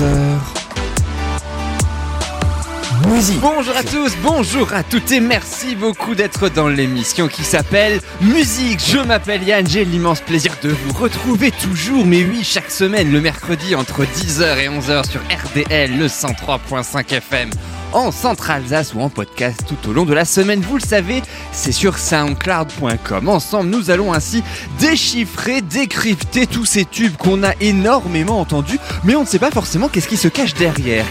10h-11h Musique. Bonjour à tous, bonjour à toutes et merci beaucoup d'être dans l'émission qui s'appelle Musique. Je m'appelle Yann, j'ai l'immense plaisir de vous retrouver toujours, mais oui, chaque semaine, le mercredi entre 10h et 11h sur RDL, le 103.5 FM en Centre-Alsace ou en podcast tout au long de la semaine. Vous le savez, c'est sur soundcloud.com. Ensemble, nous allons ainsi déchiffrer, décrypter tous ces tubes qu'on a énormément entendus, mais on ne sait pas forcément qu'est-ce qui se cache derrière.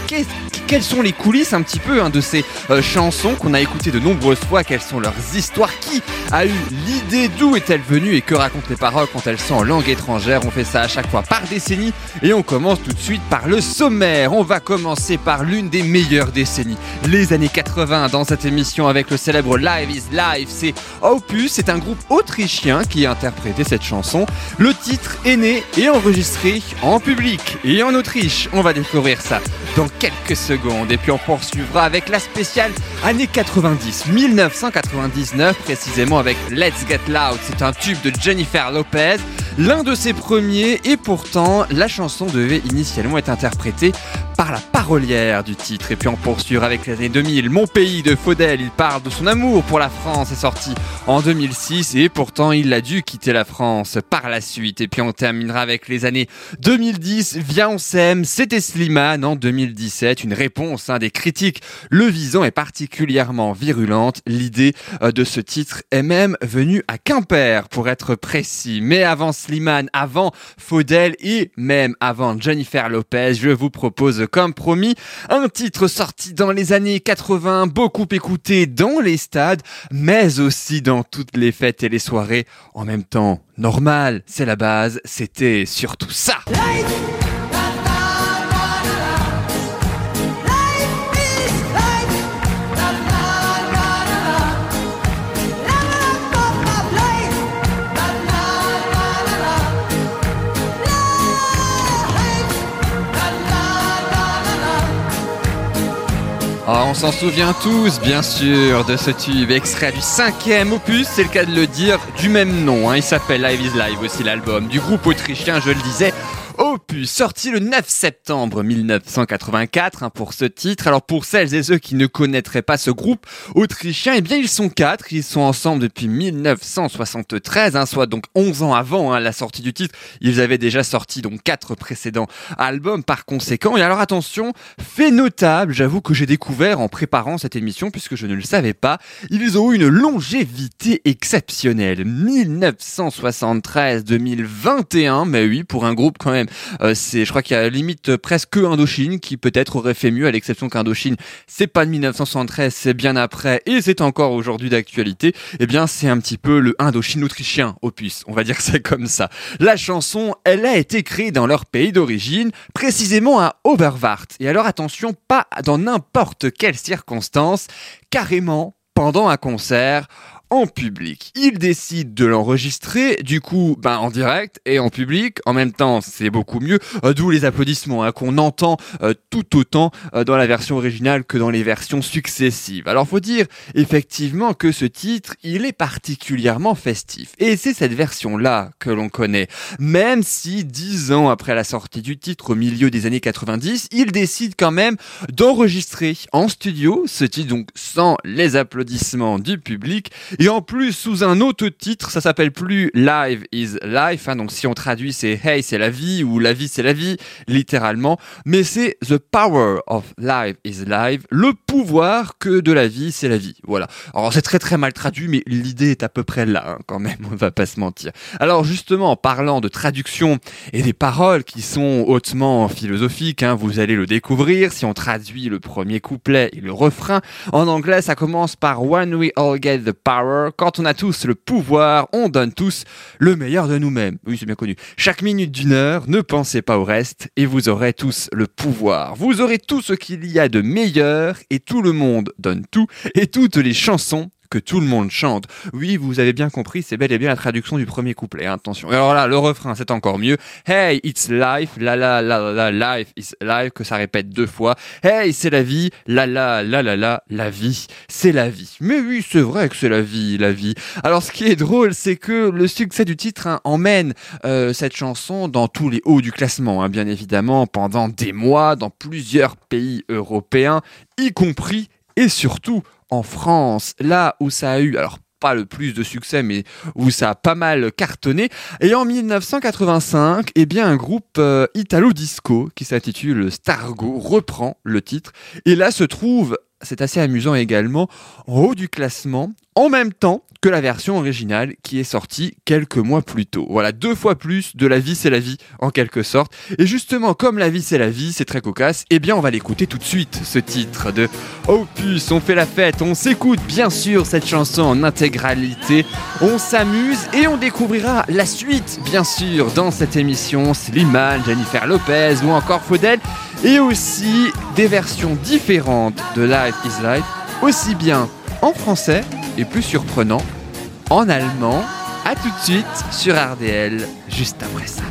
Quelles sont les coulisses un petit peu hein, de ces euh, chansons qu'on a écoutées de nombreuses fois, quelles sont leurs histoires, qui a eu l'idée, d'où est-elle venue? Et que racontent les paroles quand elles sont en langue étrangère? On fait ça à chaque fois par décennie et on commence tout de suite par le sommaire. On va commencer par l'une des meilleures décennies, les années 80 dans cette émission avec le célèbre Live is Live. C'est Opus, c'est un groupe autrichien qui a interprété cette chanson. Le titre est né et enregistré en public et en Autriche. On va découvrir ça dans quelques secondes. Et puis on poursuivra avec la spéciale années 90, 1999 précisément avec Let's Get Loud. C'est un tube de Jennifer Lopez, l'un de ses premiers et pourtant la chanson devait initialement être interprétée par la parolière du titre. Et puis on poursuivra avec les années 2000. Mon pays de Faudel, il parle de son amour pour la France, est sorti en 2006 et pourtant il a dû quitter la France par la suite. Et puis on terminera avec les années 2010. Viens on s'aime, c'était Slimane en 2017. Une réponse hein, des critiques le visant est particulièrement virulente. L'idée euh, de ce titre est même venue à Quimper pour être précis. Mais avant Slimane, avant Faudel et même avant Jennifer Lopez, je vous propose comme promis un titre sorti dans les années 80, beaucoup écouté dans les stades, mais aussi dans toutes les fêtes et les soirées. En même temps, normal, c'est la base, c'était surtout ça. Oh, on s'en souvient tous, bien sûr, de ce tube extrait du cinquième opus, c'est le cas de le dire, du même nom. Hein. Il s'appelle Live is Live aussi l'album, du groupe autrichien, je le disais, Opus, sorti le 9 septembre 1984 hein, pour ce titre. Alors pour celles et ceux qui ne connaîtraient pas ce groupe autrichien, eh bien ils sont quatre, ils sont ensemble depuis 1973, hein, soit donc 11 ans avant hein, la sortie du titre. Ils avaient déjà sorti donc quatre précédents albums par conséquent. Et alors attention, fait notable, j'avoue que j'ai découvert en préparant cette émission puisque je ne le savais pas, ils ont eu une longévité exceptionnelle. 1973-2021, mais oui, pour un groupe quand même euh, c'est, je crois qu'il y a limite presque Indochine qui peut-être aurait fait mieux, à l'exception qu'Indochine, c'est pas de 1973, c'est bien après, et c'est encore aujourd'hui d'actualité. Eh bien, c'est un petit peu le Indochine autrichien, opus. On va dire c'est comme ça. La chanson, elle a été créée dans leur pays d'origine, précisément à Oberwart. Et alors attention, pas dans n'importe quelle circonstance, carrément pendant un concert en public. Il décide de l'enregistrer, du coup, ben, en direct et en public. En même temps, c'est beaucoup mieux. Euh, D'où les applaudissements hein, qu'on entend euh, tout autant euh, dans la version originale que dans les versions successives. Alors, faut dire effectivement que ce titre, il est particulièrement festif. Et c'est cette version-là que l'on connaît. Même si dix ans après la sortie du titre, au milieu des années 90, il décide quand même d'enregistrer en studio ce titre, donc sans les applaudissements du public et en plus, sous un autre titre, ça s'appelle plus Live is Life. Hein, donc si on traduit, c'est Hey, c'est la vie ou La vie, c'est la vie, littéralement. Mais c'est The Power of Life is Life. Le pouvoir que de la vie, c'est la vie. Voilà. Alors c'est très très mal traduit, mais l'idée est à peu près là, hein, quand même. On va pas se mentir. Alors justement, en parlant de traduction et des paroles qui sont hautement philosophiques, hein, vous allez le découvrir si on traduit le premier couplet et le refrain. En anglais, ça commence par When we all get the power quand on a tous le pouvoir, on donne tous le meilleur de nous-mêmes. Oui, c'est bien connu. Chaque minute d'une heure, ne pensez pas au reste et vous aurez tous le pouvoir. Vous aurez tout ce qu'il y a de meilleur et tout le monde donne tout et toutes les chansons que tout le monde chante. Oui, vous avez bien compris, c'est bel et bien la traduction du premier couplet, hein, attention. Et alors là, le refrain, c'est encore mieux. Hey, it's life, la la la la, life is life, que ça répète deux fois. Hey, c'est la vie, la la la la la, la vie, c'est la vie. Mais oui, c'est vrai que c'est la vie, la vie. Alors ce qui est drôle, c'est que le succès du titre hein, emmène euh, cette chanson dans tous les hauts du classement, hein, bien évidemment, pendant des mois, dans plusieurs pays européens, y compris et surtout en France, là où ça a eu, alors pas le plus de succès, mais où ça a pas mal cartonné. Et en 1985, eh bien, un groupe euh, italo-disco qui s'intitule Stargo reprend le titre. Et là se trouve, c'est assez amusant également, en haut du classement, en même temps que la version originale qui est sortie quelques mois plus tôt. Voilà, deux fois plus de La vie c'est la vie en quelque sorte. Et justement, comme La vie c'est la vie, c'est très cocasse, eh bien on va l'écouter tout de suite, ce titre de Opus, on fait la fête, on s'écoute bien sûr cette chanson en intégralité, on s'amuse et on découvrira la suite bien sûr dans cette émission, Slimane, Jennifer Lopez ou encore Faudel, et aussi des versions différentes de Life is Life, aussi bien en français et plus surprenant, en allemand. A tout de suite sur RDL, juste après ça.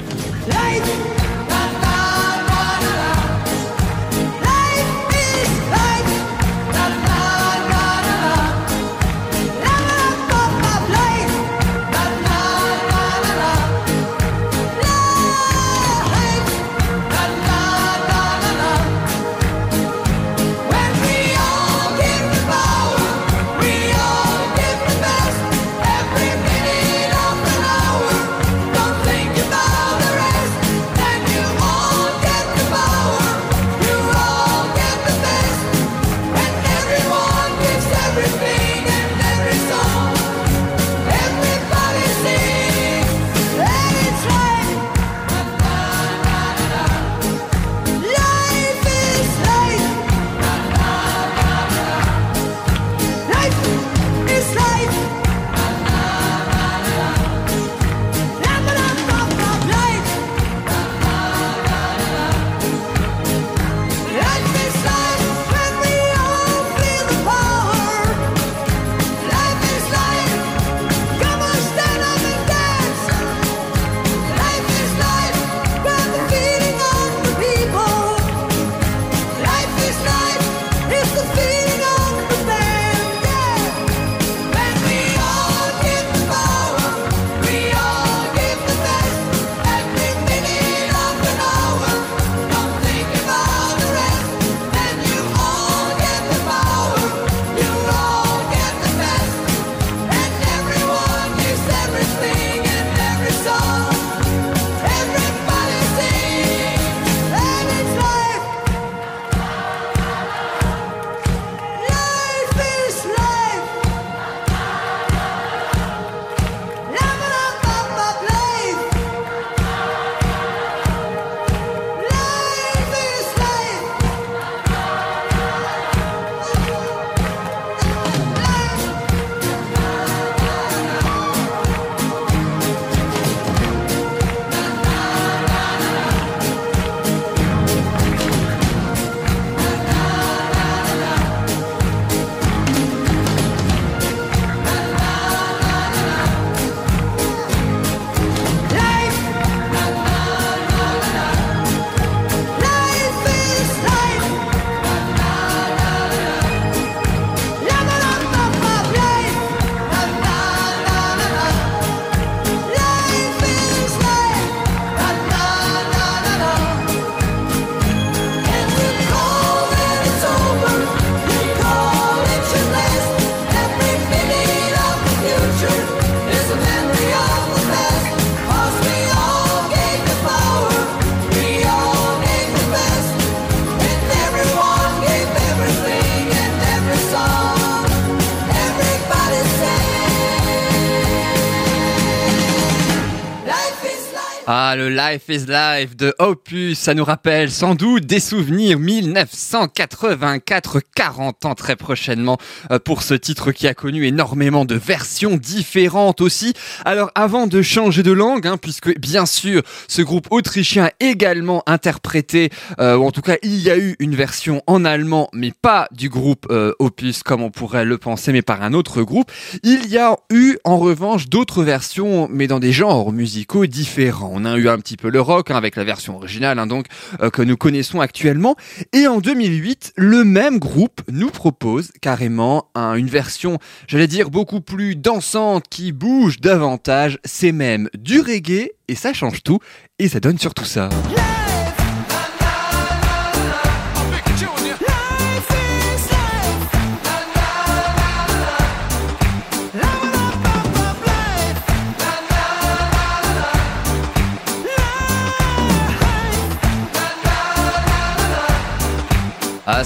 Life is Life de Opus, ça nous rappelle sans doute des souvenirs 1984, 40 ans très prochainement euh, pour ce titre qui a connu énormément de versions différentes aussi. Alors avant de changer de langue, hein, puisque bien sûr ce groupe autrichien a également interprété, euh, ou en tout cas il y a eu une version en allemand, mais pas du groupe euh, Opus comme on pourrait le penser, mais par un autre groupe. Il y a eu en revanche d'autres versions, mais dans des genres musicaux différents. On a eu un petit le rock hein, avec la version originale, hein, donc euh, que nous connaissons actuellement. Et en 2008, le même groupe nous propose carrément une version, j'allais dire beaucoup plus dansante, qui bouge davantage. C'est même du reggae et ça change tout et ça donne surtout ça.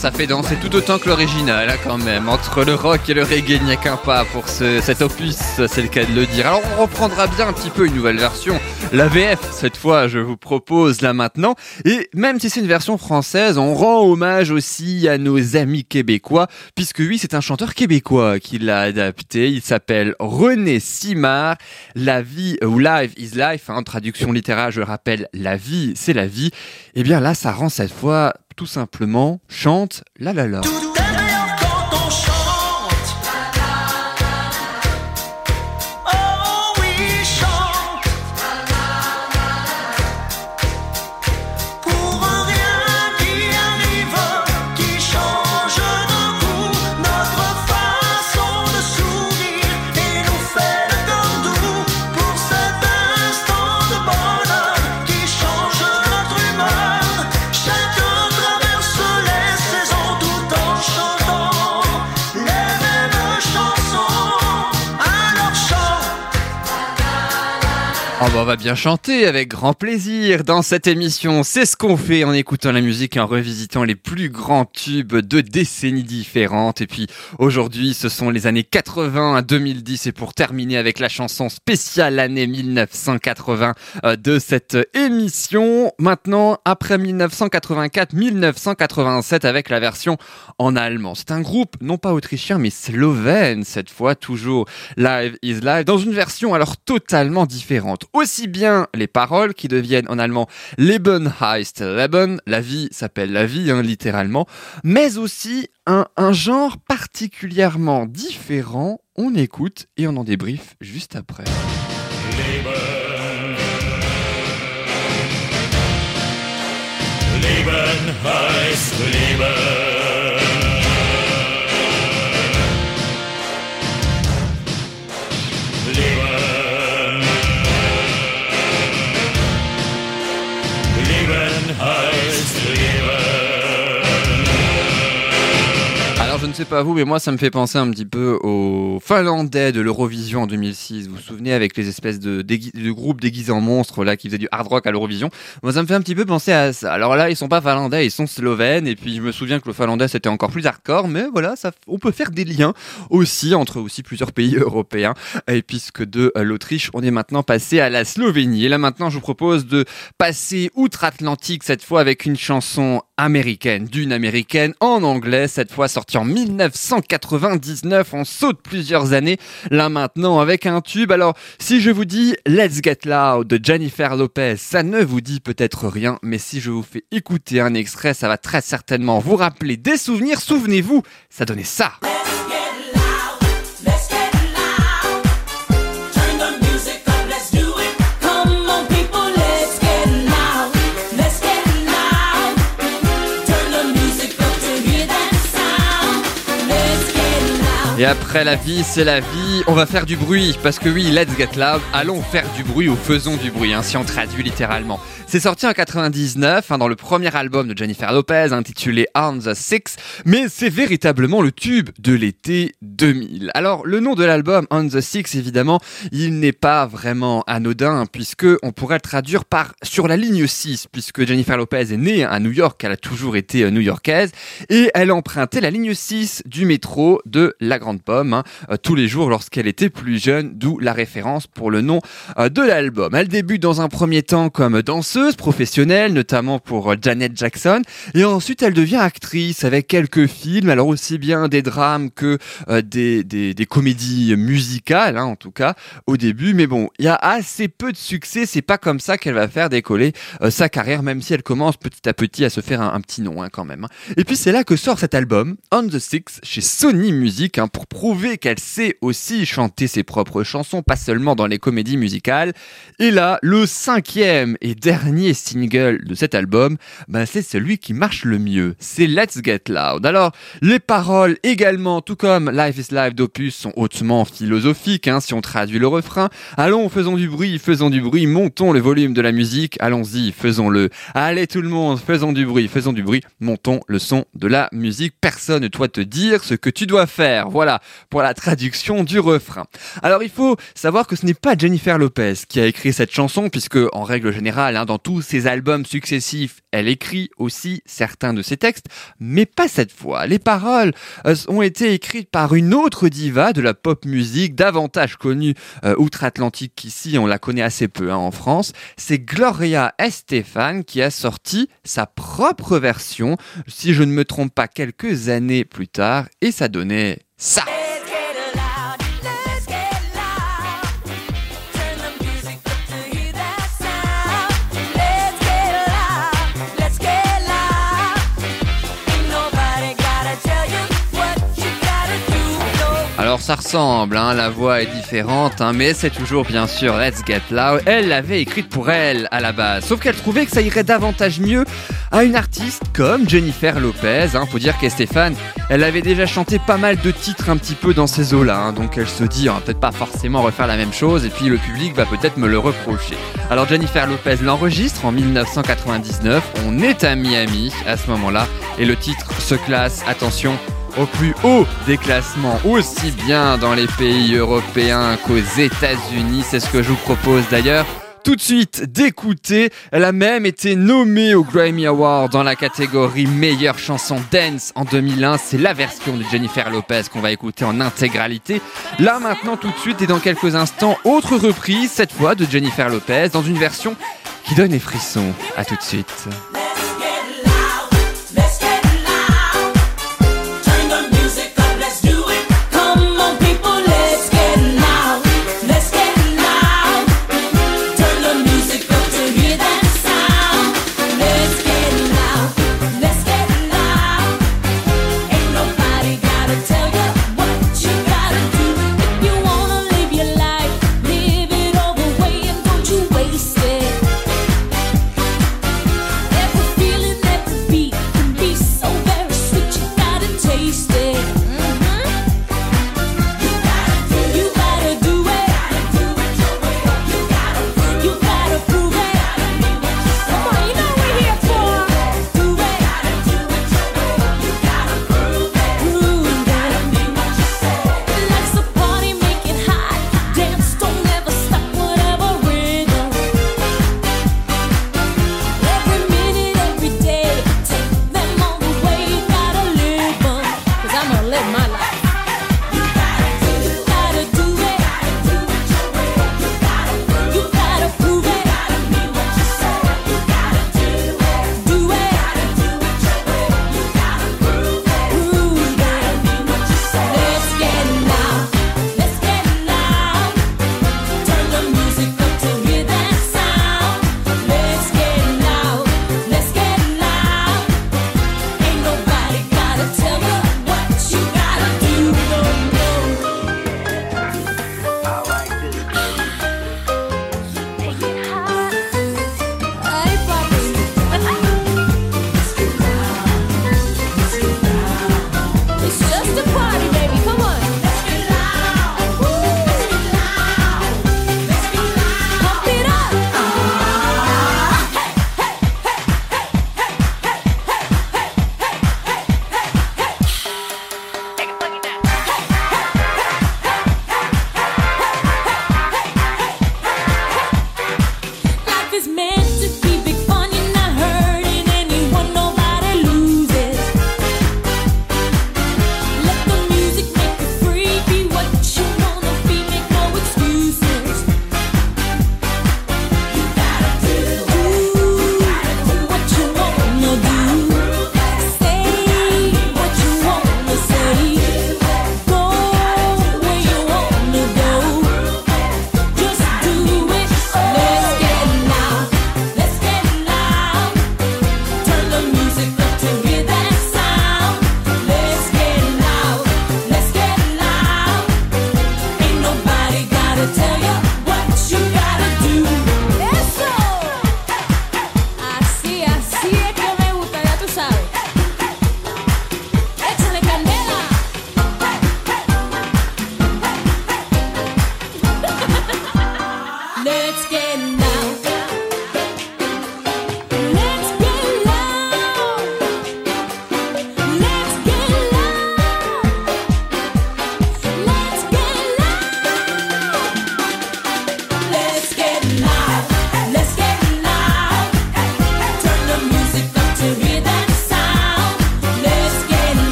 Ça fait danser tout autant que l'original, hein, quand même. Entre le rock et le reggae, il n'y a qu'un pas pour ce, cet opus, c'est le cas de le dire. Alors, on reprendra bien un petit peu une nouvelle version. La VF, cette fois, je vous propose là maintenant. Et même si c'est une version française, on rend hommage aussi à nos amis québécois, puisque oui, c'est un chanteur québécois qui l'a adapté. Il s'appelle René Simard. La vie, ou Live is Life, en hein, traduction littérale, je rappelle, la vie, c'est la vie. Et eh bien là, ça rend cette fois tout simplement chante la la la. Oh bah on va bien chanter avec grand plaisir dans cette émission. C'est ce qu'on fait en écoutant la musique et en revisitant les plus grands tubes de décennies différentes. Et puis aujourd'hui, ce sont les années 80 à 2010 et pour terminer avec la chanson spéciale année 1980 euh, de cette émission. Maintenant, après 1984, 1987 avec la version en allemand. C'est un groupe non pas autrichien mais slovène cette fois, toujours Live is Live, dans une version alors totalement différente aussi bien les paroles qui deviennent en allemand Leben heißt Leben, la vie s'appelle la vie hein, littéralement, mais aussi un, un genre particulièrement différent. On écoute et on en débrief juste après. Leben. Leben. Ne sais pas vous, mais moi, ça me fait penser un petit peu aux Finlandais de l'Eurovision en 2006. Vous vous souvenez avec les espèces de, groupes déguisés en monstres là qui faisaient du hard rock à l'Eurovision. Moi, ça me fait un petit peu penser à ça. Alors là, ils sont pas finlandais, ils sont slovènes. Et puis, je me souviens que le finlandais c'était encore plus hardcore, mais voilà, ça, on peut faire des liens aussi entre aussi plusieurs pays européens. Et puisque de l'Autriche, on est maintenant passé à la Slovénie. Et là maintenant, je vous propose de passer outre-Atlantique cette fois avec une chanson américaine, d'une américaine en anglais, cette fois sortie en 1999. On saute plusieurs années là maintenant avec un tube. Alors, si je vous dis Let's Get Loud de Jennifer Lopez, ça ne vous dit peut-être rien, mais si je vous fais écouter un extrait, ça va très certainement vous rappeler des souvenirs. Souvenez-vous, ça donnait ça. Et après la vie, c'est la vie. On va faire du bruit parce que oui, let's get loud. Allons faire du bruit ou faisons du bruit, hein, si on traduit littéralement. C'est sorti en 99, hein, dans le premier album de Jennifer Lopez, intitulé On the Six, mais c'est véritablement le tube de l'été 2000. Alors, le nom de l'album On the Six, évidemment, il n'est pas vraiment anodin, puisque on pourrait le traduire par sur la ligne 6, puisque Jennifer Lopez est née à New York, elle a toujours été euh, new-yorkaise, et elle empruntait la ligne 6 du métro de la Grande différentes pommes hein, euh, tous les jours lorsqu'elle était plus jeune, d'où la référence pour le nom euh, de l'album. Elle débute dans un premier temps comme danseuse professionnelle, notamment pour euh, Janet Jackson, et ensuite elle devient actrice avec quelques films, alors aussi bien des drames que des, comédies musicales, hein, en tout cas au début. Mais bon, il y a assez peu de succès, c'est pas comme ça qu'elle va faire décoller sa carrière, même si elle commence petit à petit à se faire un, petit nom hein, quand même. Et puis c'est là que sort cet album, On the Six, chez Sony Music, pour prouver qu'elle sait aussi chanter ses propres chansons, pas seulement dans les comédies musicales. Et là, le cinquième et dernier single de cet album, ben c'est celui qui marche le mieux. C'est Let's Get Loud. Alors, les paroles également, tout comme Life is Life d'Opus, sont hautement philosophiques, hein, si on traduit le refrain. Allons, faisons du bruit, faisons du bruit, montons le volume de la musique, allons-y, faisons-le. Allez tout le monde, faisons du bruit, faisons du bruit, montons le son de la musique. Personne ne doit te dire ce que tu dois faire. Pour la traduction du refrain. Alors il faut savoir que ce n'est pas Jennifer Lopez qui a écrit cette chanson, puisque en règle générale, hein, dans tous ses albums successifs, elle écrit aussi certains de ses textes, mais pas cette fois. Les paroles euh, ont été écrites par une autre diva de la pop musique, davantage connue euh, outre-Atlantique qu'ici, on la connaît assez peu hein, en France. C'est Gloria Estefan qui a sorti sa propre version, si je ne me trompe pas, quelques années plus tard, et ça donnait ça. Ça ressemble, hein, la voix est différente, hein, mais c'est toujours bien sûr Let's Get Loud. Elle l'avait écrite pour elle à la base, sauf qu'elle trouvait que ça irait davantage mieux à une artiste comme Jennifer Lopez. Hein. Faut dire qu'Estéphane, elle avait déjà chanté pas mal de titres un petit peu dans ces eaux-là, hein, donc elle se dit, on peut-être pas forcément refaire la même chose, et puis le public va peut-être me le reprocher. Alors Jennifer Lopez l'enregistre en 1999, on est à Miami à ce moment-là, et le titre se classe, attention, au plus haut des classements, aussi bien dans les pays européens qu'aux États-Unis. C'est ce que je vous propose d'ailleurs. Tout de suite d'écouter, elle a même été nommée au Grammy Award dans la catégorie meilleure chanson dance en 2001. C'est la version de Jennifer Lopez qu'on va écouter en intégralité. Là maintenant tout de suite et dans quelques instants, autre reprise, cette fois de Jennifer Lopez dans une version qui donne les frissons. À tout de suite.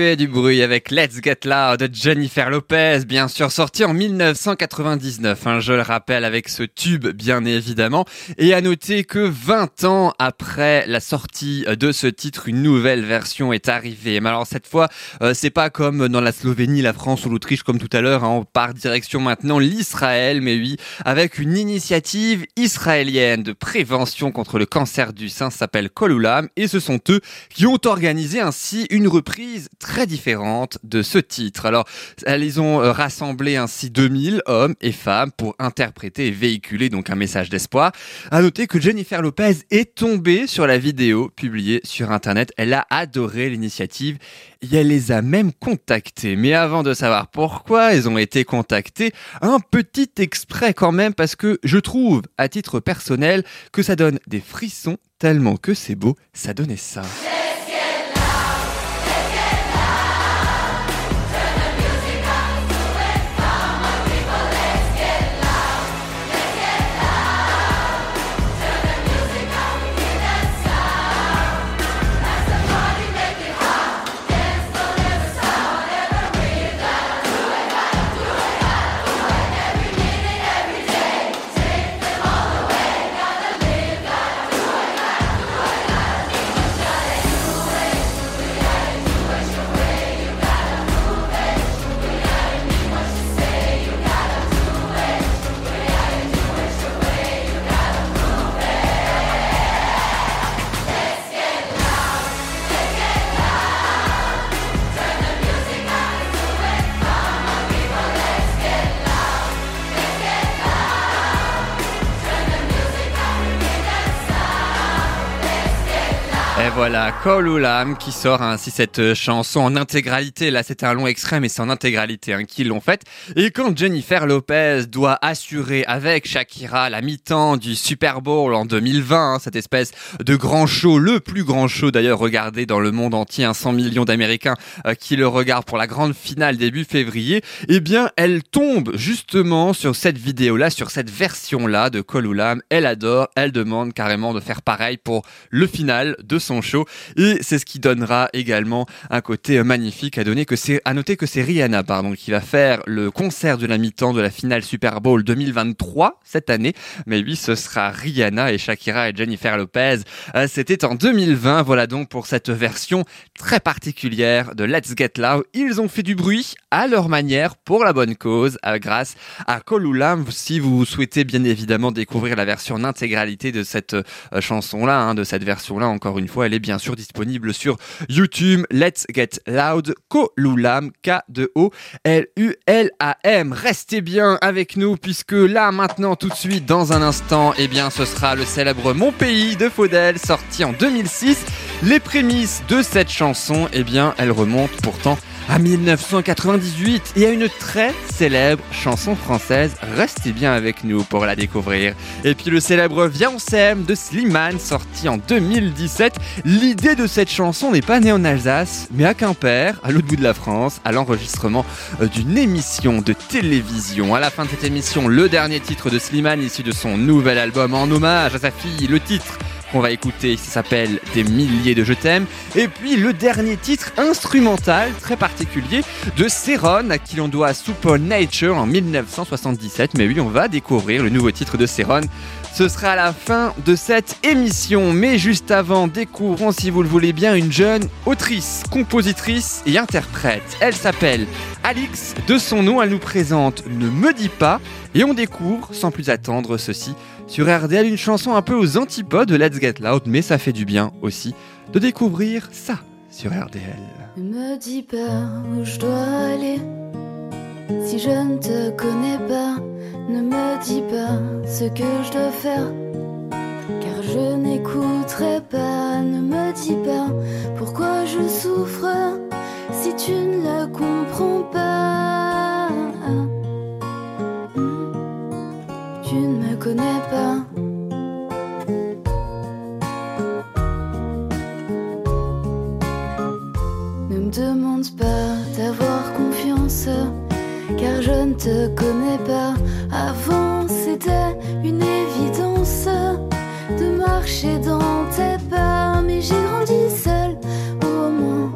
Du bruit avec Let's Get Loud de Jennifer Lopez, bien sûr sorti en 1999, hein, je le rappelle avec ce tube bien évidemment. Et à noter que 20 ans après la sortie de ce titre, une nouvelle version est arrivée. Mais alors cette fois, euh, c'est pas comme dans la Slovénie, la France ou l'Autriche comme tout à l'heure, hein, on part direction maintenant l'Israël, mais oui, avec une initiative israélienne de prévention contre le cancer du sein, s'appelle Kolulam, et ce sont eux qui ont organisé ainsi une reprise très différente de ce titre. Alors, ils ont euh, rassemblé ainsi 2000 hommes et femmes pour interpréter et véhiculer donc un message d'espoir. À noter que Jennifer Lopez est tombée sur la vidéo publiée sur internet. Elle a adoré l'initiative et elle les a même contactés. Mais avant de savoir pourquoi ils ont été contactés, un petit exprès quand même parce que je trouve, à titre personnel, que ça donne des frissons tellement que c'est beau, ça donnait ça. Voilà, Call Ulam qui sort ainsi cette euh, chanson en intégralité. Là, c'était un long extrait, mais c'est en intégralité hein, qu'ils l'ont faite. Et quand Jennifer Lopez doit assurer avec Shakira la mi-temps du Super Bowl en 2020, hein, cette espèce de grand show, le plus grand show d'ailleurs regardé dans le monde entier, un 100 millions d'Américains euh, qui le regardent pour la grande finale début février, eh bien, elle tombe justement sur cette vidéo-là, sur cette version-là de Call Ulam. Elle adore, elle demande carrément de faire pareil pour le final de son show. Et c'est ce qui donnera également un côté magnifique à donner que c'est à noter que c'est Rihanna pardon qui va faire le concert de la mi-temps de la finale Super Bowl 2023 cette année. Mais oui ce sera Rihanna et Shakira et Jennifer Lopez. Euh, c'était en 2020 voilà donc pour cette version très particulière de Let's Get Loud. Ils ont fait du bruit à leur manière pour la bonne cause euh, grâce à Kolulam si vous souhaitez bien évidemment découvrir la version en intégralité de cette euh, chanson là de cette version là encore une fois elle est bien sûr disponible sur YouTube. Let's Get Loud, Kolulam, K-2-O-L-U-L-A-M. Restez bien avec nous puisque là, maintenant, tout de suite, dans un instant, eh bien, ce sera le célèbre Mon Pays de Faudel, sorti en 2006. Les prémices de cette chanson, eh bien, elles remontent pourtant à 1998 et à une très célèbre chanson française. Restez bien avec nous pour la découvrir. Et puis le célèbre Viens on s'aime de Slimane sorti en 2017. L'idée de cette chanson n'est pas née en Alsace, mais à Quimper, à l'autre bout de la France, à l'enregistrement euh, d'une émission de télévision. À la fin de cette émission, le dernier titre de Slimane issu de son nouvel album en hommage à sa fille, le titre qu'on va écouter, ça s'appelle Des milliers de je t'aime. Et puis le dernier titre instrumental très particulier de Céron, à qui l'on doit Super Nature en 1977. Mais oui, on va découvrir le nouveau titre de Céron. Ce sera la fin de cette émission. Mais juste avant, découvrons, si vous le voulez bien, une jeune autrice, compositrice et interprète. Elle s'appelle Alix. De son nom, elle nous présente Ne me dis pas. Et on découvre, sans plus attendre, ceci sur RDL, une chanson un peu aux antipodes de Let's Get Loud, mais ça fait du bien aussi de découvrir ça sur RDL. Ne me dis pas où je dois aller. Si je ne te connais pas, ne me dis pas ce que je dois faire. Car je n'écouterai pas, ne me dis pas pourquoi je souffre si tu ne le comprends pas. Ne me demande pas d'avoir confiance, car je ne te connais pas. Avant, c'était une évidence de marcher dans tes pas, mais j'ai grandi seule, au moins.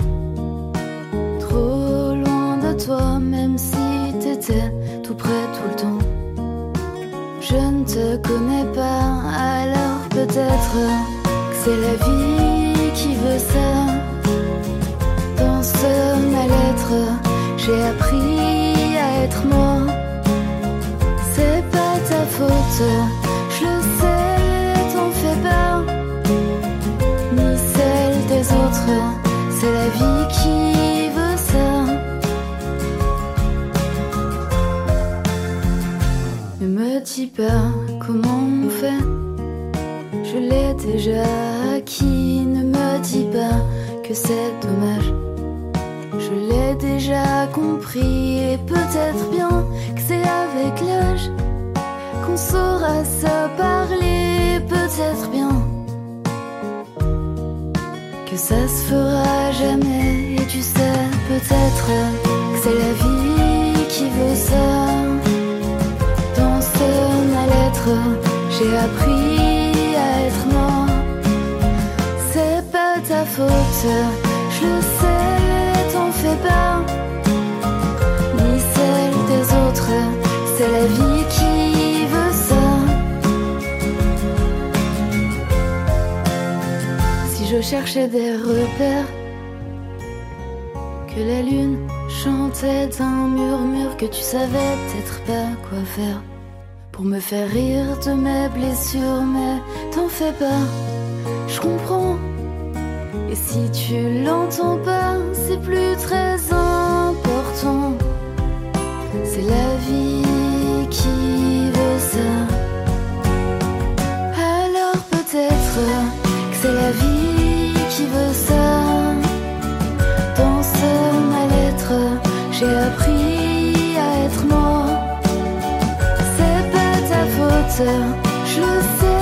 Peut-être que c'est la vie qui veut ça. Dans ce mal-être, j'ai appris à être moi. C'est pas ta faute, je le sais, t'en fais pas. Ni celle des autres, c'est la vie qui veut ça. Ne me dis pas déjà acquis. Ne me dis pas que c'est dommage. Je l'ai déjà compris. Et peut-être bien que c'est avec l'âge qu'on saura se parler. Peut-être bien que ça se fera jamais. Et tu sais, peut-être que c'est la vie qui veut ça. Dans ce mal-être, j'ai appris je le sais, t'en fais pas. Ni celle des autres, c'est la vie qui veut ça. Si je cherchais des repères, que la lune chantait un murmure que tu savais peut-être pas quoi faire pour me faire rire de mes blessures, mais t'en fais pas, je comprends. Et si tu l'entends pas, c'est plus très important. C'est la vie qui veut ça. Alors peut-être que c'est la vie qui veut ça. Dans ce mal-être, j'ai appris à être moi. C'est pas ta faute, je sais,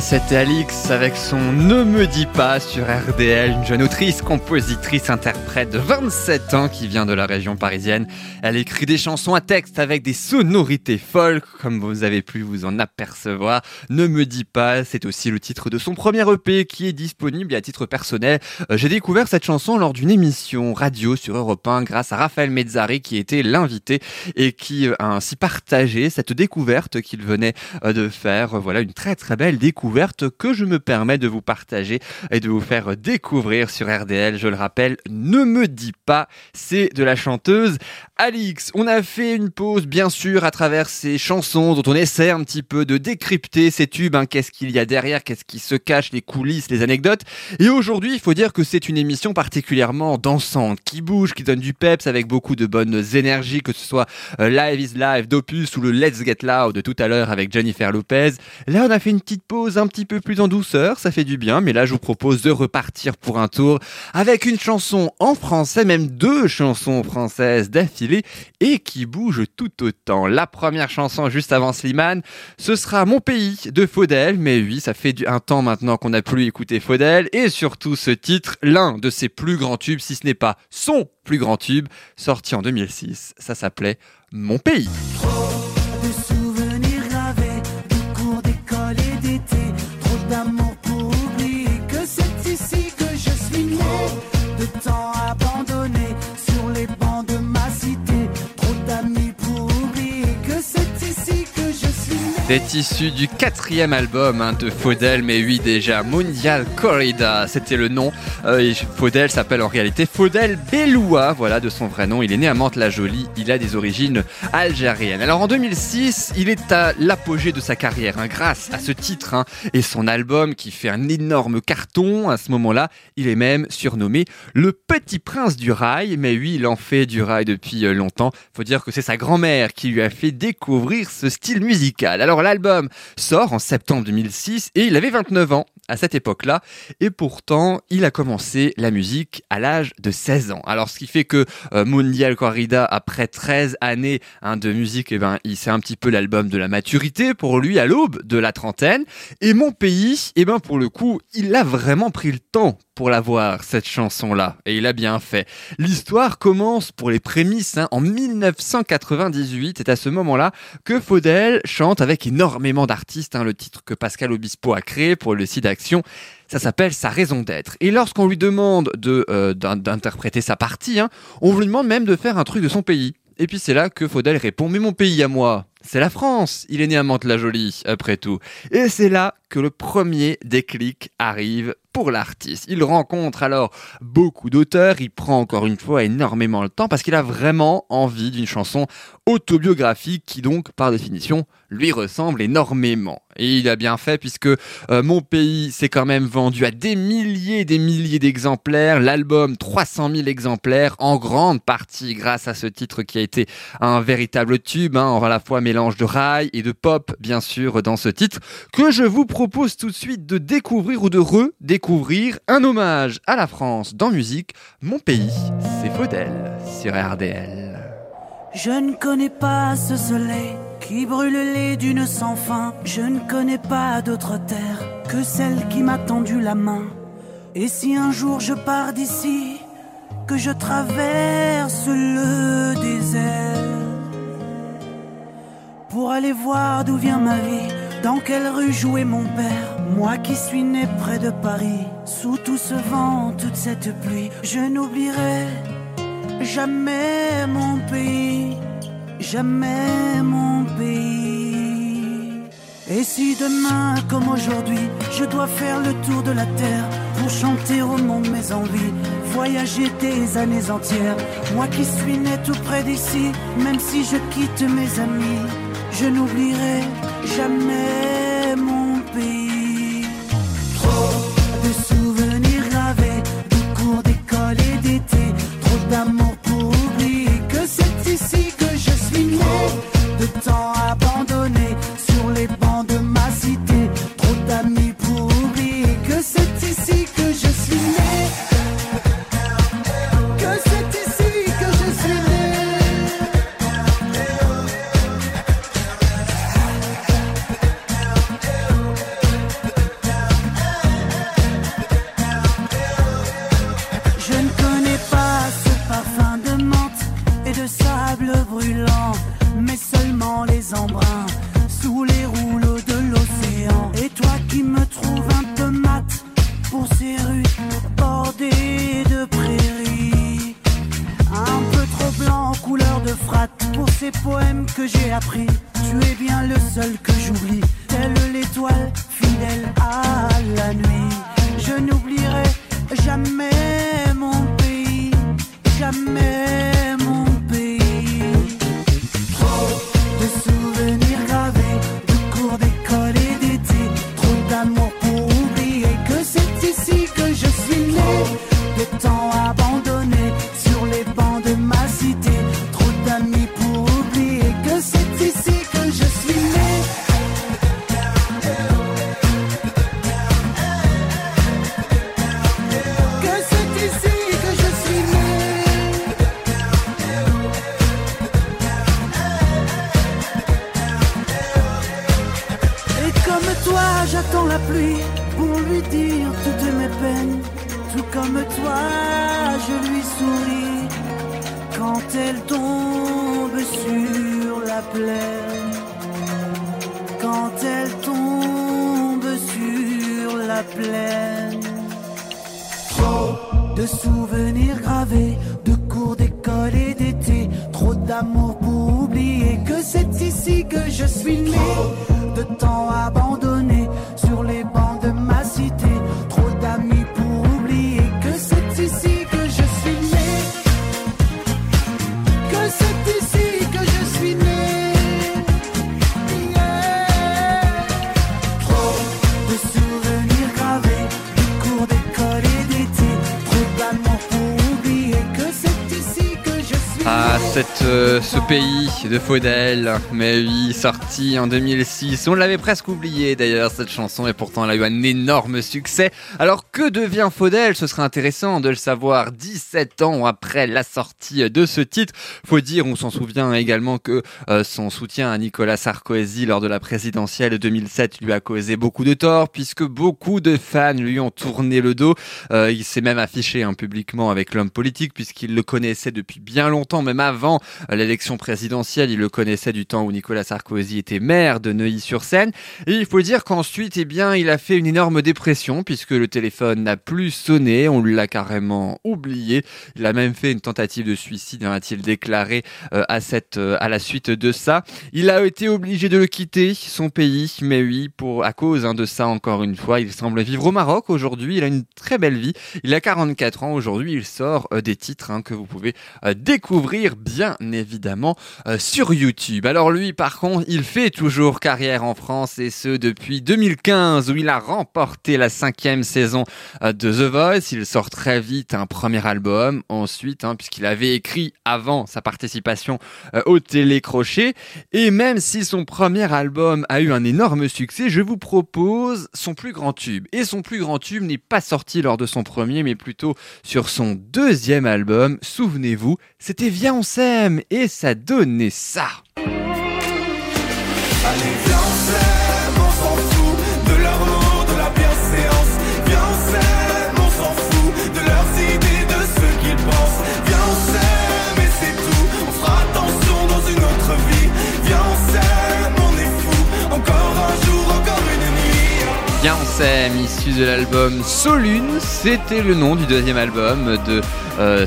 C'était Alix avec son Ne me dis pas sur RDL, une jeune autrice, compositrice, interprète de 27 ans qui vient de la région parisienne. Elle écrit des chansons à texte avec des sonorités folk, comme vous avez pu vous en apercevoir. Ne me dis pas, c'est aussi le titre de son premier EP qui est disponible à titre personnel. euh, J'ai découvert cette chanson lors d'une émission radio sur Europe 1 grâce à Raphaël Mezzari qui était l'invité et qui euh, a ainsi partagé cette découverte qu'il venait euh, de faire. Voilà une très très belle découverte que je me permets de vous partager et de vous faire découvrir sur RDL. Je le rappelle, ne me dis pas, c'est de la chanteuse Alix. On a fait une pause bien sûr à travers ces chansons dont on essaie un petit peu de décrypter ces tubes. hein. Qu'est-ce qu'il y a derrière? Qu'est-ce qui se cache? Les coulisses, les anecdotes. Et aujourd'hui, il faut dire que c'est une émission particulièrement dansante, qui bouge, qui donne du peps avec beaucoup de bonnes énergies, que ce soit euh, Live is Live d'Opus ou le Let's Get Loud de tout à l'heure avec Jennifer Lopez. Là, on a fait une petite pause un petit peu plus en douceur, ça fait du bien, mais là, je vous propose de repartir pour un tour avec une chanson en français, même deux chansons françaises d'affilée et qui bougent tout autant. La première chanson juste avant Slimane, ce sera Mon pays de Faudel, mais oui, ça fait un temps maintenant qu'on n'a plus écouté Faudel et surtout ce titre, l'un de ses plus grands tubes, si ce n'est pas son plus grand tube, sorti en 2006, ça s'appelait Mon pays. Trop C'est issu du quatrième album hein, de Faudel, mais oui déjà, Mondial Corrida, c'était le nom. Euh, Faudel s'appelle en réalité Faudel Beloua, voilà de son vrai nom. Il est né à Mantes-la-Jolie, il a des origines algériennes. Alors en 2006, il est à l'apogée de sa carrière, hein, grâce à ce titre hein, et son album qui fait un énorme carton. À ce moment-là, il est même surnommé le Petit Prince du Rail, mais oui, il en fait du rail depuis euh, longtemps. Faut dire que c'est sa grand-mère qui lui a fait découvrir ce style musical. L'album sort en septembre 2006 et il avait 29 ans à cette époque-là et pourtant il a commencé la musique à l'âge de 16 ans. Alors ce qui fait que euh, Mundial après 13 années hein, de musique, eh ben il c'est un petit peu l'album de la maturité pour lui à l'aube de la trentaine et Mon pays, eh ben pour le coup, il a vraiment pris le temps pour la voir cette chanson-là et il a bien fait. L'histoire commence pour les prémices hein, en 1998. C'est à ce moment-là que Faudel chante avec énormément d'artistes. hein, le titre que Pascal Obispo a créé pour le site Ça s'appelle sa raison d'être. Et lorsqu'on lui demande de, euh, d'in- d'interpréter sa partie, hein, on lui demande même de faire un truc de son pays. Et puis c'est là que Faudel répond Mais mon pays à moi, c'est la France. Il est né à Mantes-la-Jolie, après tout. Et c'est là que le premier déclic arrive pour l'artiste. Il rencontre alors beaucoup d'auteurs, il prend encore une fois énormément le temps parce qu'il a vraiment envie d'une chanson autobiographique qui donc, par définition, lui ressemble énormément. Et il a bien fait puisque euh, Mon Pays s'est quand même vendu à des milliers et des milliers d'exemplaires. L'album 300 000 exemplaires en grande partie grâce à ce titre qui a été un véritable tube, hein, à la fois mélange de rail et de pop bien sûr dans ce titre que je vous propose tout de suite de découvrir ou de redécouvrir un hommage à la France dans musique. Mon Pays, c'est Faudel sur RDL. Je ne connais pas ce soleil qui brûle les dunes sans fin. Je ne connais pas d'autre terre que celle qui m'a tendu la main. Et si un jour je pars d'ici, que je traverse le désert pour aller voir d'où vient ma vie, dans quelle rue jouait mon père, moi qui suis né près de Paris, sous tout ce vent, toute cette pluie, je n'oublierai jamais mon pays, jamais mon pays. Et si demain, comme aujourd'hui, je dois faire le tour de la terre pour chanter au monde mes envies, voyager des années entières, moi qui suis né tout près d'ici, même si je quitte mes amis, je n'oublierai jamais mon pays. Trop de souvenirs gravés, de cours d'école et d'été, trop d'amour temps ce pays de Faudel, mais oui, sorti en 2006. On l'avait presque oublié d'ailleurs, cette chanson, et pourtant elle a eu un énorme succès. Alors que devient Faudel? Ce serait intéressant de le savoir 17 ans après la sortie de ce titre. Faut dire, on s'en souvient également que euh, son soutien à Nicolas Sarkozy lors de la présidentielle de 2007 lui a causé beaucoup de tort, puisque beaucoup de fans lui ont tourné le dos. Euh, il s'est même affiché hein, publiquement avec l'homme politique, puisqu'il le connaissait depuis bien longtemps même avant euh, l'élection présidentielle. Il le connaissait du temps où Nicolas Sarkozy était maire de Neuilly-sur-Seine. Et il faut dire qu'ensuite, eh bien, il a fait une énorme dépression puisque le téléphone n'a plus sonné. On l'a carrément oublié. Il a même fait une tentative de suicide, a-t-il déclaré euh, à cette, euh, à la suite de ça. Il a été obligé de le quitter, son pays, mais oui, pour, à cause hein, de ça, encore une fois, il semble vivre au Maroc aujourd'hui. Il a une très belle vie. Il a 44 ans aujourd'hui. Il sort euh, des titres hein, que vous pouvez découvrir, bien évidemment, euh, sur YouTube. Alors lui, par contre, il fait toujours carrière en France et ce depuis 2015 où il a remporté la cinquième saison euh, de The Voice. Il sort très vite un premier album. Ensuite, hein, puisqu'il avait écrit avant sa participation euh, au télécrochet. Et même si son premier album a eu un énorme succès, je vous propose son plus grand tube. Et son plus grand tube n'est pas sorti lors de son premier, mais plutôt sur son deuxième album. Souvenez-vous, c'était Viens on s'aime et ça donnait ça. S'aime, issu de l'album Solune, c'était le nom du deuxième album de, euh,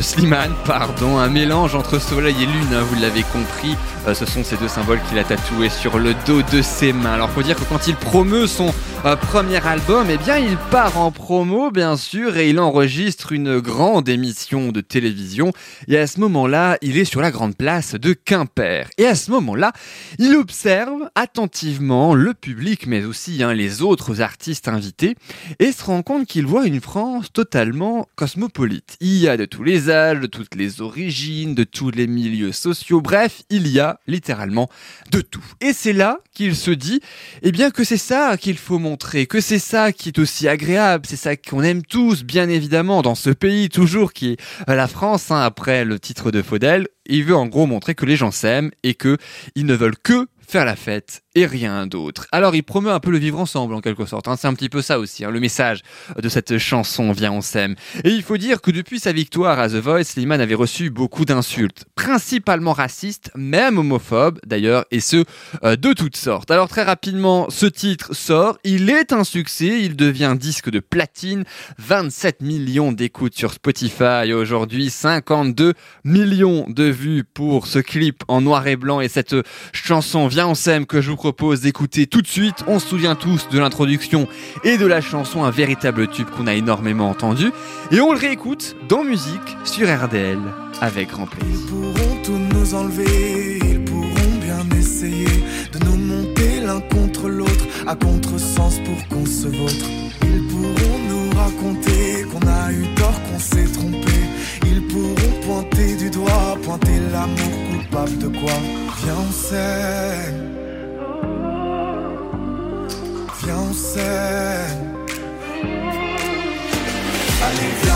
Slimane, pardon, un mélange entre soleil et lune, hein, vous l'avez compris, Euh, ce sont ces deux symboles qu'il a tatoués sur le dos de ses mains. Alors faut dire que quand il promeut son euh, premier album, eh bien il part en promo bien sûr et il enregistre une grande émission de télévision et à ce moment-là, il est sur la grande place de Quimper. Et à ce moment-là, il observe attentivement le public, mais aussi hein, les autres artistes invités, et se rend compte qu'il voit une France totalement cosmopolite. Il y a de tous les âges, de toutes les origines, de tous les milieux sociaux, bref, il y a littéralement de tout. Et c'est là qu'il se dit, eh bien que c'est ça qu'il faut montrer, que c'est ça qui est aussi agréable, c'est ça qu'on aime tous, bien évidemment, dans ce pays toujours qui est la France, hein, après le titre de Faudel. Il veut en gros montrer que les gens s'aiment et que ils ne veulent que faire la fête et rien d'autre. Alors il promeut un peu le vivre ensemble en quelque sorte. hein. C'est un petit peu ça aussi, hein, le message de cette chanson Viens on s'aime. Et il faut dire que depuis sa victoire à The Voice, Slimane avait reçu beaucoup d'insultes, principalement racistes, même homophobes d'ailleurs, et ce euh, de toutes sortes. Alors très rapidement, ce titre sort, il est un succès, il devient disque de platine, 27 millions d'écoutes sur Spotify aujourd'hui, 52 millions de vues pour ce clip en noir et blanc et cette chanson Viens on s'aime que je vous propose d'écouter tout de suite. On se souvient tous de l'introduction et de la chanson, un véritable tube qu'on a énormément entendu. Et on le réécoute dans musique sur RDL avec grand plaisir. Ils pourront tout nous enlever, ils pourront bien essayer de nous monter l'un contre l'autre, à contresens pour qu'on se vautre. Ils pourront nous raconter qu'on a eu tort, qu'on s'est trompé. Ils pourront pointer du doigt, pointer l'amour coupable de quoi Viens, on s'aime. Viens, on s'aime. Allez,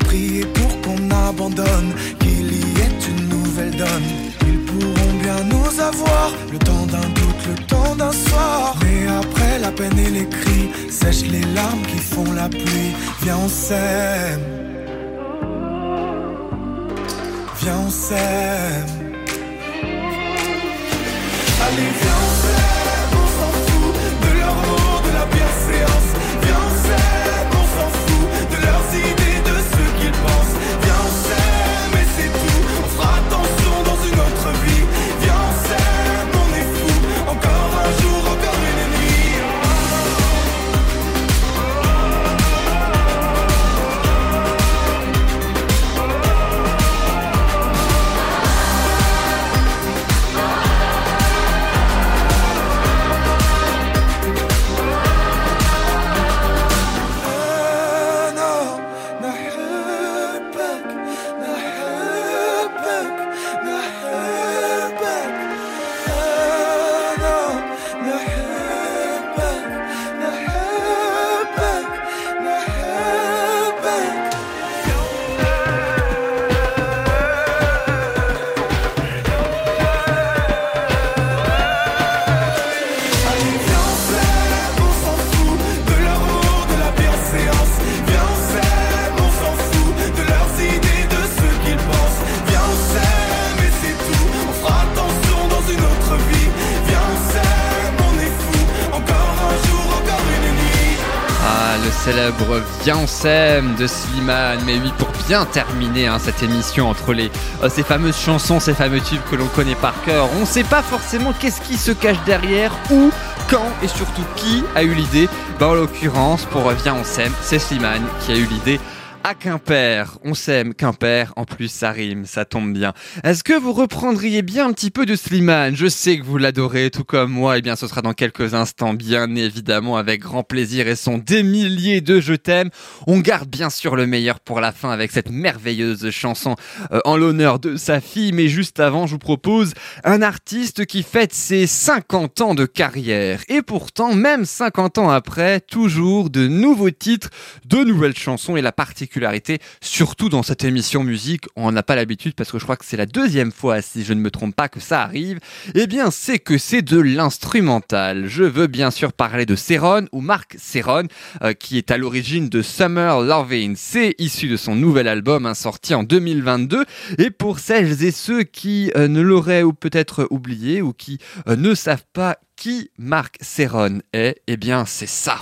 prier pour qu'on abandonne, qu'il y ait une nouvelle donne. Ils pourront bien nous avoir, le temps d'un doute, le temps d'un soir. Mais après la peine et les cris, sèche les larmes qui font la pluie. Viens, on s'aime. Viens, on s'aime. Allez, viens, célèbre Viens on de Slimane. Mais oui, pour bien terminer hein, cette émission entre euh, ces fameuses chansons, ces fameux tubes que l'on connaît par cœur, on ne sait pas forcément qu'est-ce qui se cache derrière, où, quand et surtout qui a eu l'idée. Bah, en l'occurrence, pour Viens on s'aime, c'est Slimane qui a eu l'idée à Quimper. On s'aime, Quimper, en plus ça rime, ça tombe bien. Est-ce que vous reprendriez bien un petit peu de Slimane? Je sais que vous l'adorez, tout comme moi, et eh bien ce sera dans quelques instants, bien évidemment, avec grand plaisir et son des milliers de je t'aime. On garde bien sûr le meilleur pour la fin avec cette merveilleuse chanson euh, en l'honneur de sa fille, mais juste avant, je vous propose un artiste qui fête ses 50 ans de carrière. Et pourtant, même 50 ans après, toujours de nouveaux titres, de nouvelles chansons et la particularité surtout dans cette émission musique, on n'a pas l'habitude parce que je crois que c'est la deuxième fois, si je ne me trompe pas, que ça arrive, eh bien c'est que c'est de l'instrumental. Je veux bien sûr parler de Céron ou Marc Céron, euh, qui est à l'origine de Summer Loving. C'est issu de son nouvel album, hein, sorti en 2022. Et pour celles et ceux qui euh, ne l'auraient ou peut-être oublié ou qui euh, ne savent pas qui Marc Céron est, eh bien c'est ça.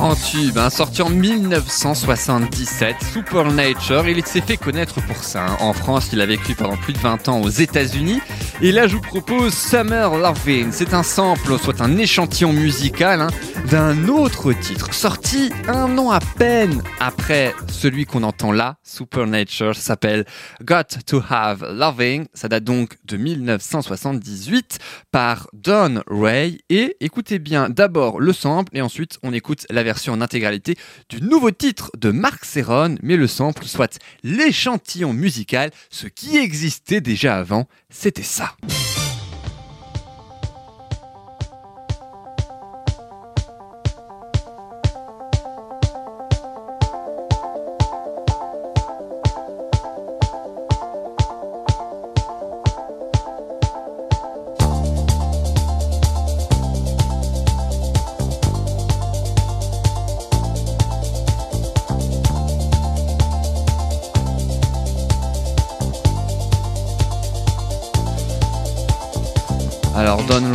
Grand tube, hein, sorti en 1977, Supernature. Il s'est fait connaître pour ça. hein. En France, il a vécu pendant plus de 20 ans aux États-Unis. Et là, je vous propose Summer Loving. C'est un sample, soit un échantillon musical hein, d'un autre titre, sorti un an à peine après celui qu'on entend là, Supernature. S'appelle Got to Have Loving. Ça date donc de 1978 par Don Ray. Et écoutez bien d'abord le sample et ensuite on écoute la version en intégralité du nouveau titre de Marc Serron, mais le sample, soit l'échantillon musical, ce qui existait déjà avant, c'était ça.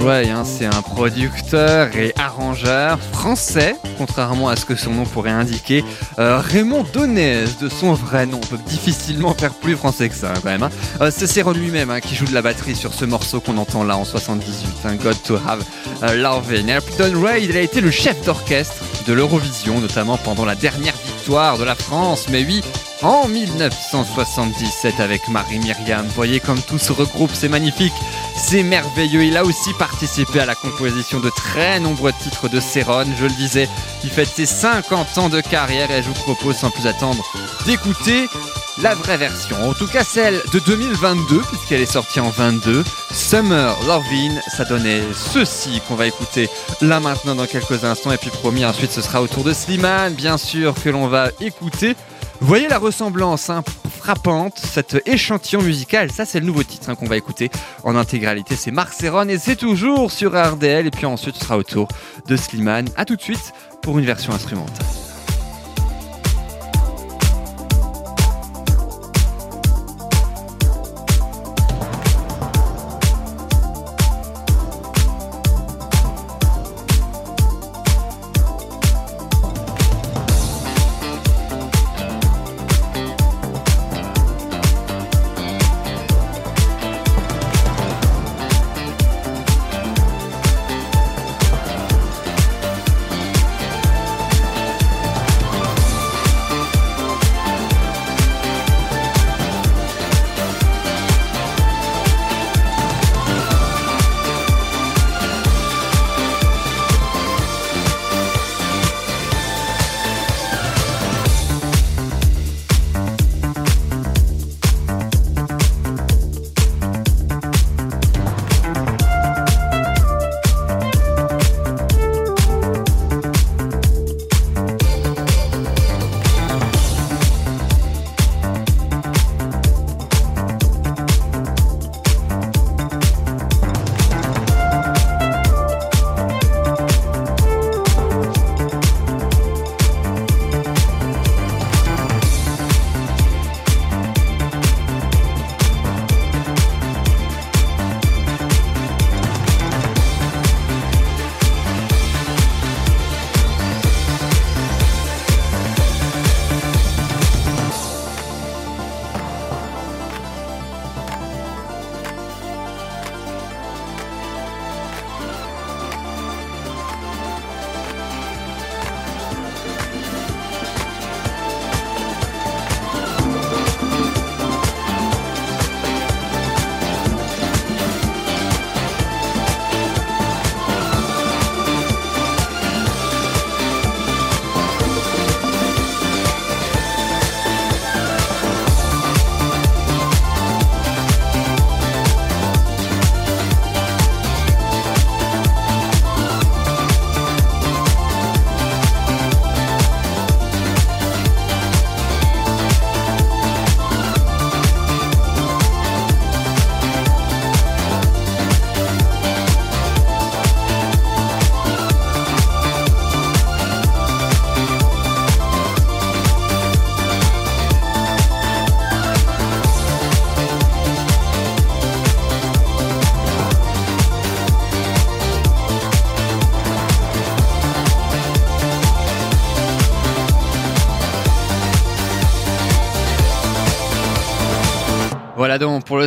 Hein, c'est un producteur et arrangeur français, contrairement à ce que son nom pourrait indiquer. Euh, Raymond Donez, de son vrai nom, on peut difficilement faire plus français que ça hein, quand même. hein. Euh, c'est Céron lui-même qui joue de la batterie sur ce morceau qu'on entend là en 78, hein, God to Have euh, Don Ray, il a été le chef d'orchestre de l'Eurovision, notamment pendant la dernière victoire de la France, mais oui, en 1977 avec Marie-Myriam. Voyez comme tout se regroupe, c'est magnifique, c'est merveilleux. Il a aussi participé à la composition de très nombreux titres de Céron, je le disais. Il fête ses 50 ans de carrière et je vous propose sans plus attendre d'écouter la vraie version. En tout cas celle de 2022 puisqu'elle est sortie en 22. Summer Lovin', ça donnait ceci qu'on va écouter là maintenant dans quelques instants et puis promis ensuite ce sera au tour de Slimane bien sûr que l'on va écouter. Voyez la ressemblance hein, frappante, cet échantillon musical, ça c'est le nouveau titre hein, qu'on va écouter en intégralité, c'est Marc Serron et c'est toujours sur RDL et puis ensuite ce sera au tour de Slimane. A tout de suite pour une version instrumentale.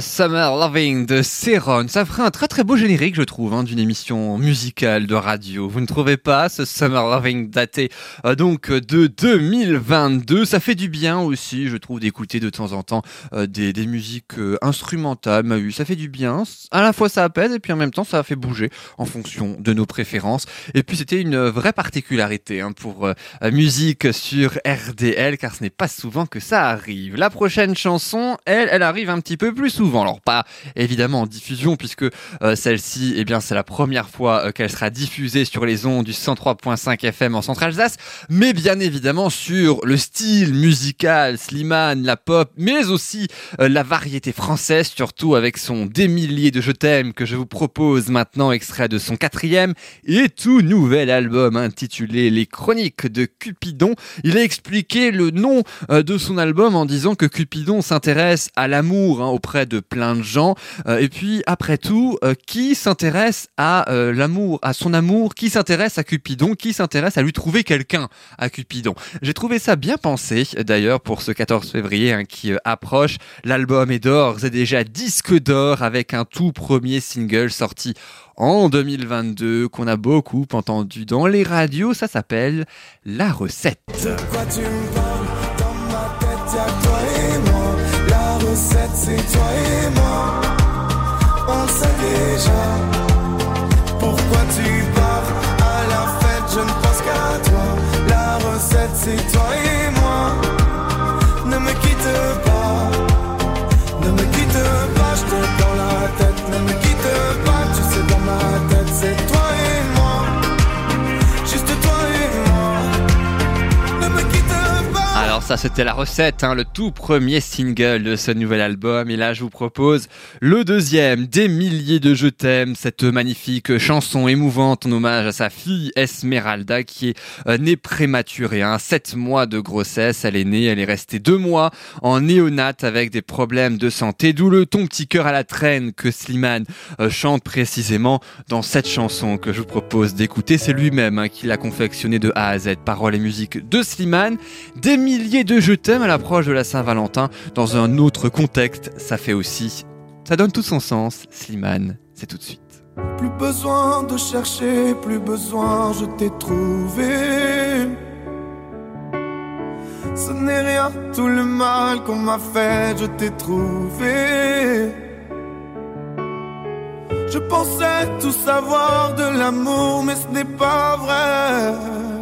Summer Loving de Céron. Ça ferait un très très beau générique, je trouve, hein, d'une émission musicale de radio. Vous ne trouvez pas ce Summer Loving daté euh, donc de 2022 Ça fait du bien aussi, je trouve, d'écouter de temps en temps euh, des, des musiques euh, instrumentales. Bah ça fait du bien. À la fois ça apaise et puis en même temps ça fait bouger en fonction de nos préférences. Et puis c'était une vraie particularité hein, pour musique sur RDL car ce n'est pas souvent que ça arrive. La prochaine chanson, elle, elle arrive un petit peu plus souvent. Alors pas évidemment en diffusion puisque euh, celle-ci, eh bien c'est la première fois euh, qu'elle sera diffusée sur les ondes du 103.5 FM en Centre-Alsace, mais bien évidemment sur le style musical, Slimane, la pop, mais aussi euh, la variété française, surtout avec son Des milliers de je t'aime que je vous propose maintenant, extrait de son quatrième et tout nouvel album intitulé Les Chroniques de Cupidon. Il a expliqué le nom de son album en disant que Cupidon s'intéresse à l'amour hein, auprès de plein de gens. Euh, et puis après tout, euh, qui s'intéresse à euh, l'amour, à son amour, qui s'intéresse à Cupidon, qui s'intéresse à lui trouver quelqu'un à Cupidon? J'ai trouvé ça bien pensé d'ailleurs pour ce 14 février hein, qui approche. L'album est d'or, c'est déjà disque d'or avec un tout premier single sorti en 2022 qu'on a beaucoup entendu dans les radios. Ça s'appelle La Recette. De quoi tu me parles? Dans ma tête, recette, c'est toi et moi. On le sait déjà. Pourquoi tu pars à la fête Je ne pense qu'à toi. La recette, c'est toi et moi. Ne me quitte pas. Ne me quitte pas, je te ça c'était la recette, hein, le tout premier single de ce nouvel album. Et là je vous propose le deuxième, Des milliers de je t'aime, cette magnifique chanson émouvante en hommage à sa fille Esmeralda qui est euh, née prématurée. Hein, sept mois de grossesse, elle est née, elle est restée deux mois en néonate avec des problèmes de santé. D'où le ton petit cœur à la traîne que Slimane euh, chante précisément dans cette chanson que je vous propose d'écouter. C'est lui-même hein, qui l'a confectionné de A à Z, paroles et musique de Slimane. Des milliers de je t'aime à l'approche de la Saint-Valentin dans un autre contexte, ça fait aussi, ça donne tout son sens. Slimane, c'est tout de suite. Plus besoin de chercher, plus besoin, je t'ai trouvé. Ce n'est rien, tout le mal qu'on m'a fait, je t'ai trouvé. Je pensais tout savoir de l'amour, mais ce n'est pas vrai.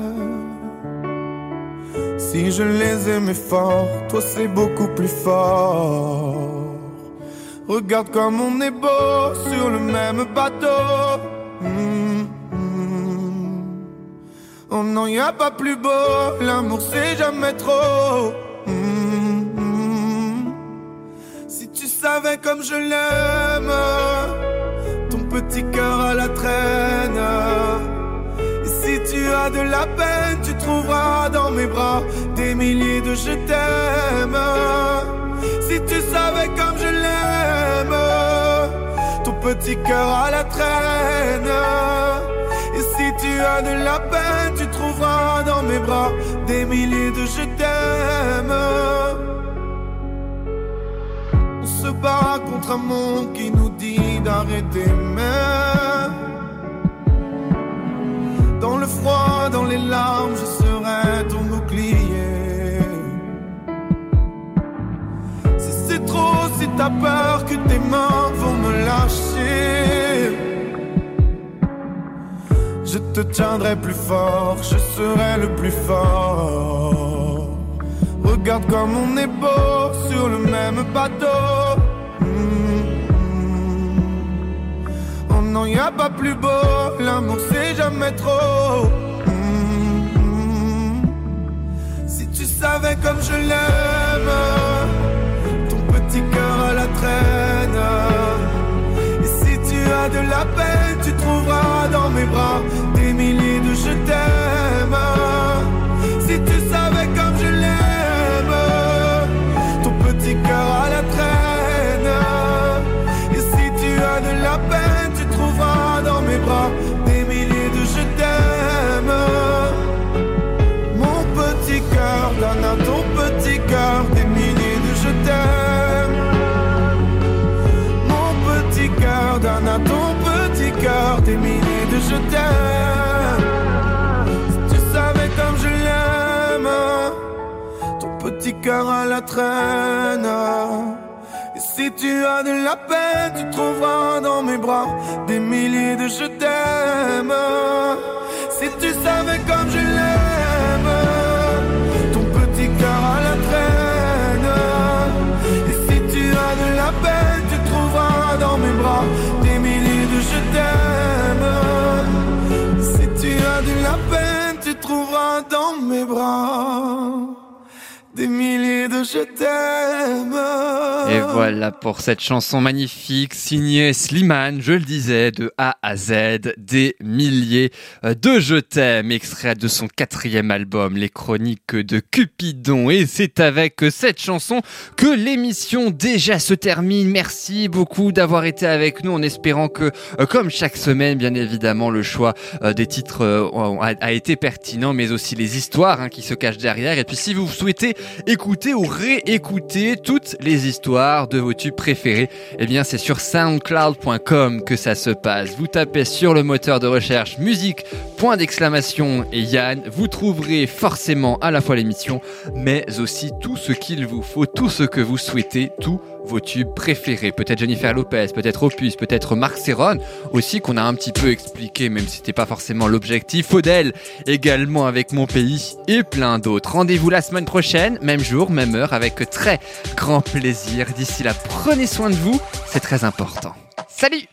Si je les aimais fort, toi c'est beaucoup plus fort. Regarde comme on est beau sur le même bateau. Mm, mm. Oh non, y a pas plus beau, l'amour c'est jamais trop. Mm, mm. Si tu savais comme je l'aime, ton petit cœur à la traîne. Et si tu as de la peine, tu trouveras dans mes bras des milliers de je t'aime. Si tu savais comme je l'aime, ton petit cœur à la traîne. Et si tu as de la peine, tu trouveras dans mes bras des milliers de je t'aime. On se bat contre un monde qui nous dit d'arrêter même. Dans le froid, dans les larmes, peur que tes mains vont me lâcher, je te tiendrai plus fort, je serai le plus fort. Regarde comme on est beau sur le même bateau. Mm, mm. Oh non, y a pas plus beau, l'amour c'est jamais trop. Mm, mm. Si tu savais comme je l'aime, la traîne. Si tu as de la peine, tu trouveras dans mes bras des milliers de je t'aime. Si tu savais comme je l'aime, Et si tu as de la peine, tu trouveras dans mes bras des milliers de je t'aime. Si tu savais comme je l'aime, ton petit cœur à la traîne. Et si tu as de la peine, tu trouveras dans mes bras des milliers de je t'aime. Si tu as de la peine, tu trouveras dans mes bras des milliers de je t'aime. Et voilà pour cette chanson magnifique signée Slimane, je le disais, de A à Z, des milliers euh, de je t'aime, extrait de son quatrième album, Les Chroniques de Cupidon. Et c'est avec cette chanson que l'émission déjà se termine. Merci beaucoup d'avoir été avec nous en espérant que, euh, comme chaque semaine, bien évidemment, le choix euh, des titres a, a été pertinent, mais aussi les histoires hein, qui se cachent derrière. Et puis si vous souhaitez écouter ou réécouter toutes les histoires de vos tubes préférés, eh bien c'est sur soundcloud.com que ça se passe. Vous tapez sur le moteur de recherche musique, point d'exclamation et Yann, vous trouverez forcément à la fois l'émission, mais aussi tout ce qu'il vous faut, tout ce que vous souhaitez, tout vos tubes préférés? Peut-être Jennifer Lopez, peut-être Opus, peut-être Marc Serron aussi qu'on a un petit peu expliqué, même si c'était pas forcément l'objectif. Faudel également avec Mon Pays et plein d'autres. Rendez-vous la semaine prochaine, même jour, même heure, avec très grand plaisir. D'ici là, prenez soin de vous, c'est très important. Salut